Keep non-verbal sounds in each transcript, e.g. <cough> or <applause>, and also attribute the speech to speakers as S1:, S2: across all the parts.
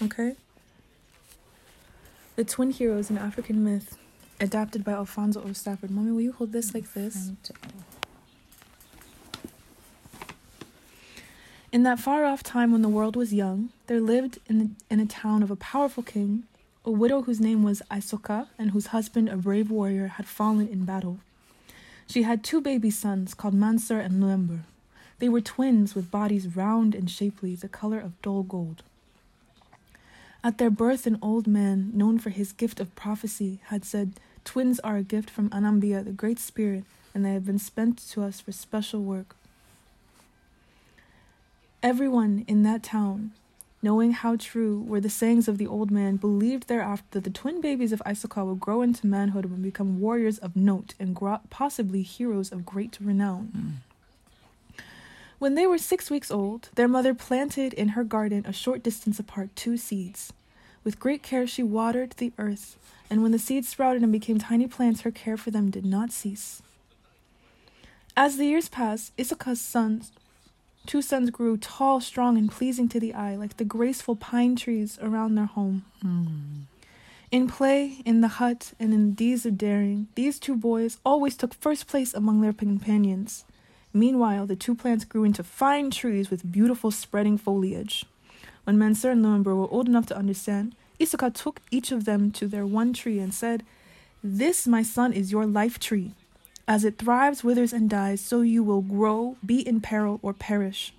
S1: Okay? The twin heroes in African myth, adapted by Alphonso O. Stafford. Mommy, will you hold this like this? In that far off time when the world was young, there lived in, the, in a town of a powerful king a widow whose name was Isoka and whose husband, a brave warrior, had fallen in battle. She had two baby sons called Mansur and Luember. They were twins with bodies round and shapely, the color of dull gold. At their birth, an old man, known for his gift of prophecy, had said, Twins are a gift from Anambia, the Great Spirit, and they have been spent to us for special work. Everyone in that town, knowing how true were the sayings of the old man, believed thereafter that the twin babies of Isoka would grow into manhood and become warriors of note and possibly heroes of great renown.
S2: Mm.
S1: When they were six weeks old, their mother planted in her garden a short distance apart two seeds. With great care, she watered the earth, and when the seeds sprouted and became tiny plants, her care for them did not cease. As the years passed, Isoka's sons, two sons grew tall, strong, and pleasing to the eye, like the graceful pine trees around their home.
S2: Mm.
S1: In play, in the hut, and in deeds of daring, these two boys always took first place among their companions. Meanwhile, the two plants grew into fine trees with beautiful spreading foliage. When Mansur and Lumber were old enough to understand, Isoka took each of them to their one tree and said, This, my son, is your life tree. As it thrives, withers, and dies, so you will grow, be in peril, or perish.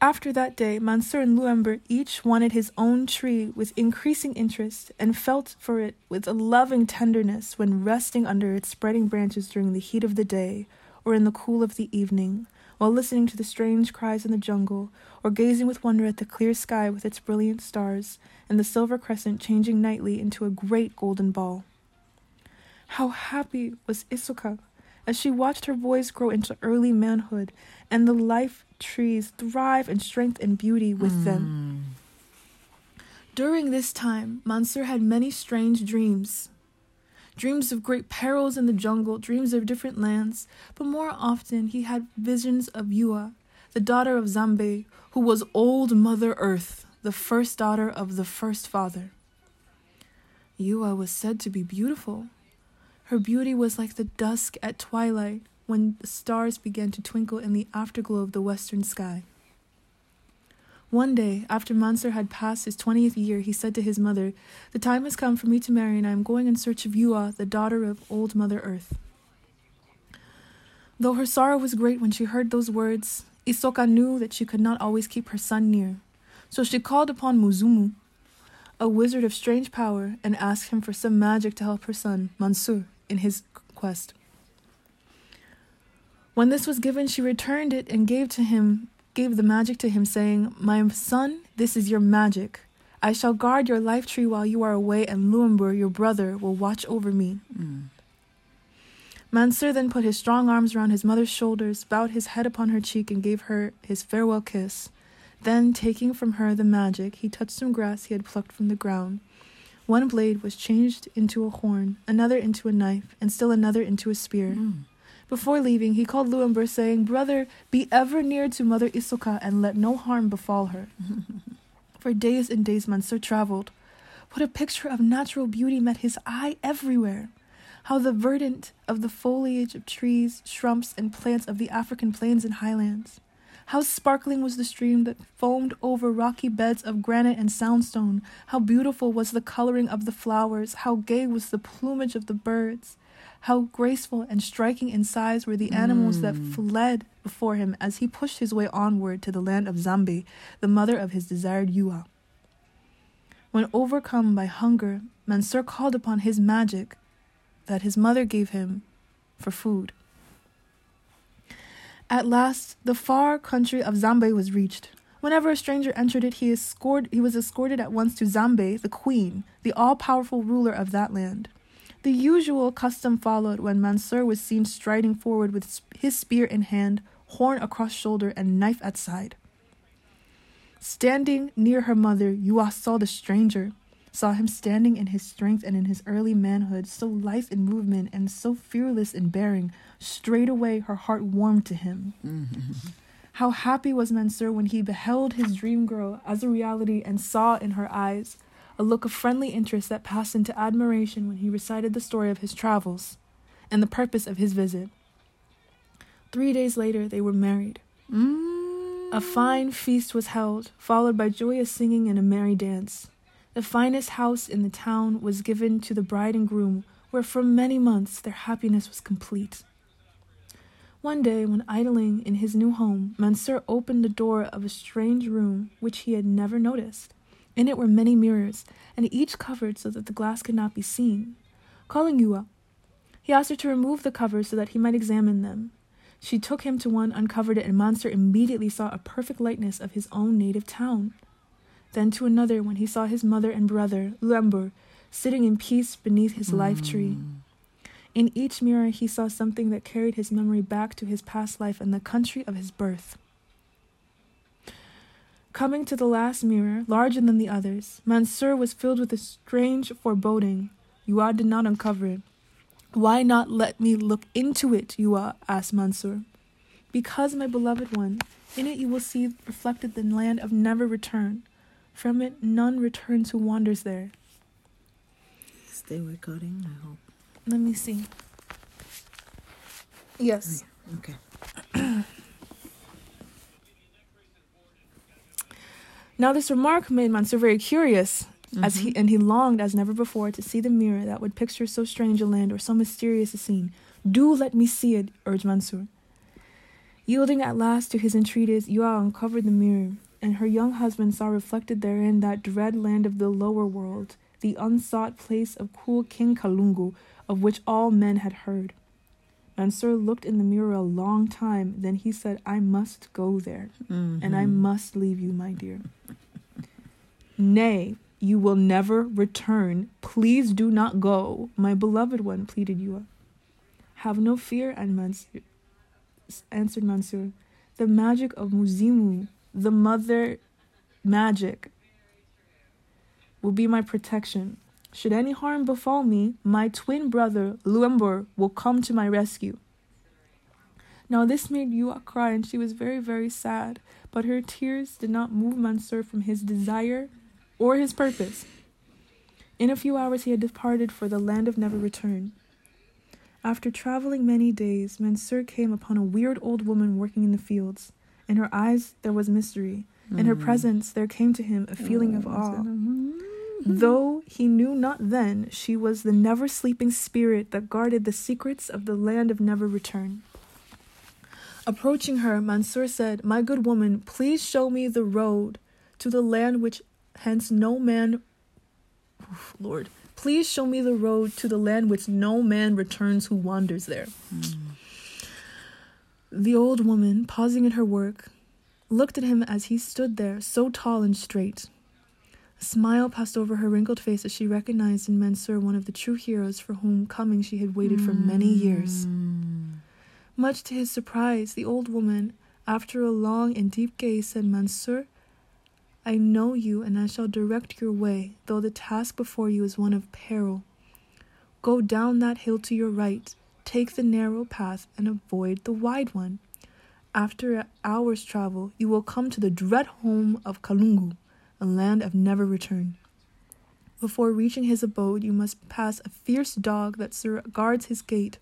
S1: After that day, Mansur and Luember each wanted his own tree with increasing interest and felt for it with a loving tenderness when resting under its spreading branches during the heat of the day or in the cool of the evening, while listening to the strange cries in the jungle, or gazing with wonder at the clear sky with its brilliant stars and the silver crescent changing nightly into a great golden ball. How happy was Isoka as she watched her boys grow into early manhood and the life trees thrive in strength and beauty with them.
S2: Mm.
S1: During this time, Mansur had many strange dreams. Dreams of great perils in the jungle, dreams of different lands, but more often he had visions of Yua, the daughter of Zambe, who was old Mother Earth, the first daughter of the first father. Yua was said to be beautiful. Her beauty was like the dusk at twilight when the stars began to twinkle in the afterglow of the western sky. One day, after Mansur had passed his twentieth year, he said to his mother, The time has come for me to marry, and I am going in search of Yua, the daughter of old Mother Earth. Though her sorrow was great when she heard those words, Isoka knew that she could not always keep her son near. So she called upon Muzimu, a wizard of strange power, and asked him for some magic to help her son, Mansur, in his quest. When this was given, she returned it and gave to him gave the magic to him, saying, My son, this is your magic. I shall guard your life tree while you are away, and Luambur, your brother, will watch over me.
S2: Mm.
S1: Mansur then put his strong arms round his mother's shoulders, bowed his head upon her cheek, and gave her his farewell kiss. Then, taking from her the magic, he touched some grass he had plucked from the ground. One blade was changed into a horn, another into a knife, and still another into a spear.
S2: Mm.
S1: Before leaving, he called Luamber, saying, Brother, be ever near to Mother Isoka, and let no harm befall her. <laughs> For days and days Mansur traveled. What a picture of natural beauty met his eye everywhere! How the verdant of the foliage of trees, shrubs, and plants of the African plains and highlands. How sparkling was the stream that foamed over rocky beds of granite and soundstone. How beautiful was the coloring of the flowers. How gay was the plumage of the birds. How graceful and striking in size were the animals that
S2: Mm.
S1: fled before him as he pushed his way onward to the land of Zambe, the mother of his desired Yua. When overcome by hunger, Mansur called upon his magic that his mother gave him for food. At last, the far country of Zambe was reached. Whenever a stranger entered it, he, escort, he was escorted at once to Zambe, the queen, the all powerful ruler of that land. The usual custom followed when Mansur was seen striding forward with his spear in hand, horn across shoulder, and knife at side. Standing near her mother, Yua saw the stranger, saw him standing in his strength and in his early manhood, so lithe in movement and so fearless in bearing. Straightway her heart warmed to him.
S2: Mm.
S1: How happy was Mansur when he beheld his dream girl as a reality and saw in her eyes a look of friendly interest that passed into admiration when he recited the story of his travels and the purpose of his visit. Three days later, they were married.
S2: Mm.
S1: A fine feast was held, followed by joyous singing and a merry dance. The finest house in the town was given to the bride and groom, where for many months their happiness was complete. One day, when idling in his new home, Mansur opened the door of a strange room which he had never noticed. In it were many mirrors, and each covered so that the glass could not be seen. Calling Yua, he asked her to remove the covers so that he might examine them. She took him to one, uncovered it, and Mansur immediately saw a perfect likeness of his own native town. Then to another, when he saw his mother and brother, Luembur, sitting in peace beneath his life tree. Mm. In each mirror, he saw something that carried his memory back to his past life and the country of his birth. Coming to the last mirror, larger than the others, Mansur was filled with a strange foreboding. Yua did not uncover it. Why not let me look into it, Yua asked Mansur. Because, my beloved one, in it you will see reflected the land of never return. From it none returns who wanders there.
S2: Stay recording, I hope.
S1: Let me see. Yes.
S2: Okay. <clears throat>
S1: Now this remark made Mansur very curious, as he mm-hmm. and he longed as never before to see the mirror that would picture so strange a land or so mysterious a scene. Do let me see it, urged Mansur. Yielding at last to his entreaties, Yua uncovered the mirror, and her young husband saw reflected therein that dread land of the lower world, the unsought place of cool King Kalungu, of which all men had heard. Mansur looked in the mirror a long time, then he said, I must go there, and I mm-hmm. must leave you, my dear. Nay, you will never return. Please do not go, my beloved one, pleaded Yua. Have no fear, and Mansur, answered Mansur. The magic of Muzimu, the mother magic, will be my protection. Should any harm befall me, my twin brother, Luembur, will come to my rescue. Now this made Yua cry, and she was very, very sad, but her tears did not move Mansur from his desire or his purpose. In a few hours he had departed for the land of never return. After traveling many days, Mansur came upon a weird old woman working in the fields. In her eyes there was mystery. In her hmm. presence there came to him a feeling of hmm. awe. Though he knew not then, she was the never sleeping spirit that guarded the secrets of the land of never return. Approaching her, Mansur said, My good woman, please show me the road to the land which hence no man. Oof, Lord, please show me the road to the land which no man returns who wanders there. Hmm. The old woman, pausing in her work, looked at him as he stood there, so tall and straight. A smile passed over her wrinkled face as she recognized in Mansur one of the true heroes for whom coming she had waited for many years. Hmm. Much to his surprise, the old woman, after a long and deep gaze, said, Mansur, I know you, and I shall direct your way, though the task before you is one of peril. Go down that hill to your right, take the narrow path, and avoid the wide one. After an hour's travel, you will come to the dread home of Kalungu, a land of never return. Before reaching his abode, you must pass a fierce dog that guards his gate.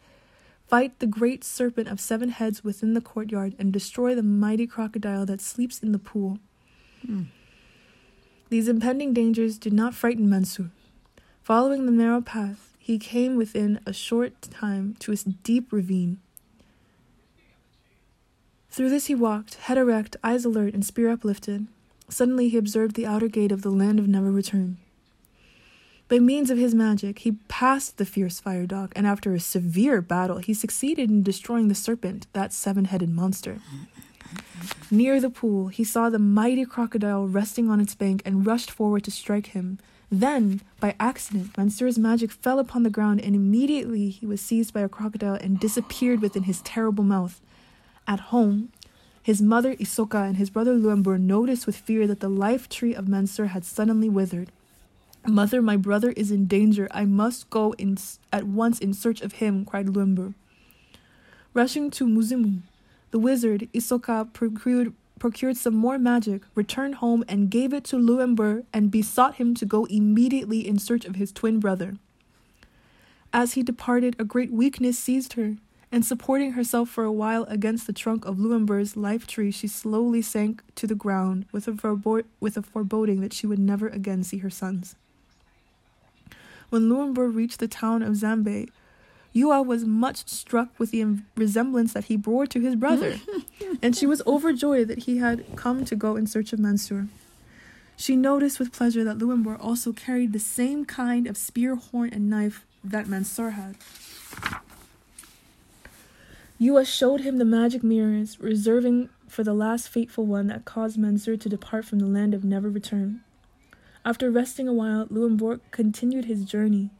S1: Fight the great serpent of seven heads within the courtyard and destroy the mighty crocodile that sleeps in the pool. Hmm. These impending dangers did not frighten Mansur. Following the narrow path, he came within a short time to a deep ravine. Through this he walked, head erect, eyes alert, and spear uplifted. Suddenly he observed the outer gate of the land of never return. By means of his magic, he passed the fierce fire dog, and after a severe battle, he succeeded in destroying the serpent, that seven headed monster. Near the pool, he saw the mighty crocodile resting on its bank and rushed forward to strike him. Then, by accident, Mansur's magic fell upon the ground, and immediately he was seized by a crocodile and disappeared within his terrible mouth. At home, his mother Isoka and his brother Luembur noticed with fear that the life tree of Mansur had suddenly withered. Mother, my brother is in danger. I must go in, at once in search of him, cried Luembur. Rushing to Muzimu, The wizard, Isoka, procured, procured some more magic, returned home, and gave it to Luember and besought him to go immediately in search of his twin brother. As he departed, a great weakness seized her, and supporting herself for a while against the trunk of Luember's life tree, she slowly sank to the ground with a, with a foreboding that she would never again see her sons. When Luember reached the town of Zambe, Yua was much struck with the em- resemblance that he bore to his brother, <laughs> and she was overjoyed that he had come to go in search of Mansur. She noticed with pleasure that Luember also carried the same kind of spear, horn, and knife that Mansur had. Yua showed him the magic mirrors, reserving for the last fateful one that caused Mansur to depart from the land of never return. After resting a while, Luembur continued his journey,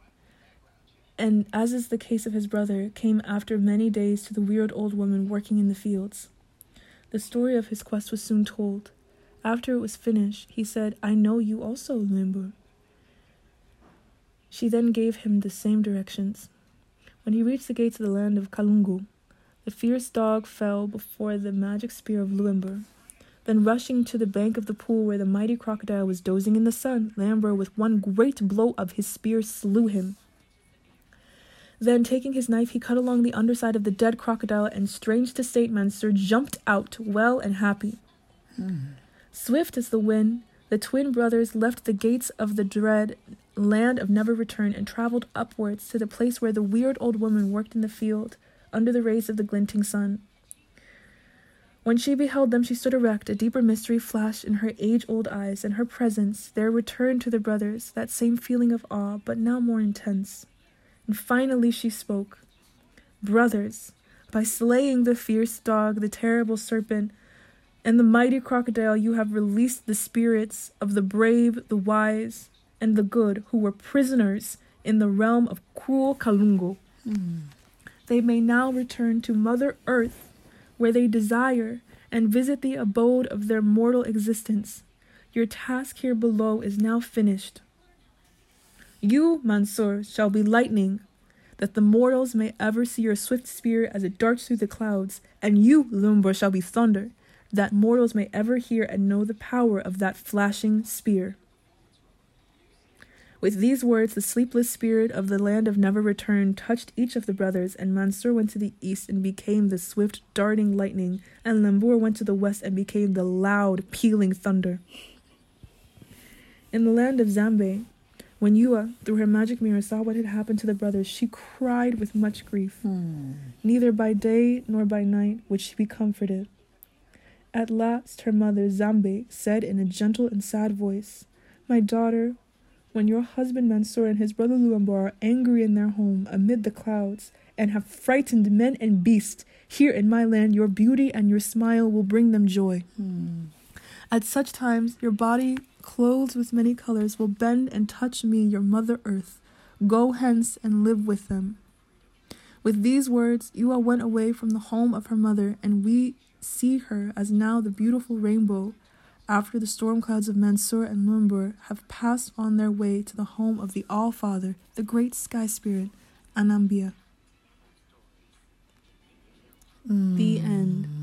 S1: and, as is the case of his brother, came after many days to the weird old woman working in the fields. The story of his quest was soon told. After it was finished, he said, I know you also, Luembur. She then gave him the same directions. When he reached the gates of the land of Kalungu, the fierce dog fell before the magic spear of Luember. Then, rushing to the bank of the pool where the mighty crocodile was dozing in the sun, Luembur, with one great blow of his spear, slew him. Then, taking his knife, he cut along the underside of the dead crocodile, and strange to state, Mansur jumped out, well and happy. Swift as the wind, the twin brothers left the gates of the dread land of never return and traveled upwards to the place where the weird old woman worked in the field under the rays of the glinting sun. When she beheld them, she stood erect, a deeper mystery flashed in her age old eyes, and her presence there returned to the brothers that same feeling of awe, but now more intense. And finally she spoke Brothers, by slaying the fierce dog, the terrible serpent, and the mighty crocodile, you have released the spirits of the brave, the wise, and the good who were prisoners in the realm of cruel Kalungu. Hmm. They may now return to Mother Earth, where they desire, and visit the abode of their mortal existence. Your task here below is now finished. You, Mansur, shall be lightning, that the mortals may ever see your swift spear as it darts through the clouds, and you, Lumber, shall be thunder, that mortals may ever hear and know the power of that flashing spear. With these words, the sleepless spirit of the land of never return touched each of the brothers, and Mansur went to the east and became the swift darting lightning, and Lambur went to the west and became the loud pealing thunder. In the land of Zambe, when Yua, through her magic mirror, saw what had happened to the brothers, she cried with much grief. Neither by day nor by night would she be comforted. At last, her mother, Zambe, said in a gentle and sad voice, My daughter, when your husband Mansur and his brother Luambar are angry in their home amid the clouds and have frightened men and beasts, here in my land your beauty and your smile will bring them joy. Hmm. At such times, your body, clothed with many colors, will bend and touch me, your mother earth. Go hence and live with them. With these words, Yua went away from the home of her mother, and we see her as now the beautiful rainbow after the storm clouds of Mansur and Lumbur have passed on their way to the home of the All Father, the great sky spirit, Anambia. The end.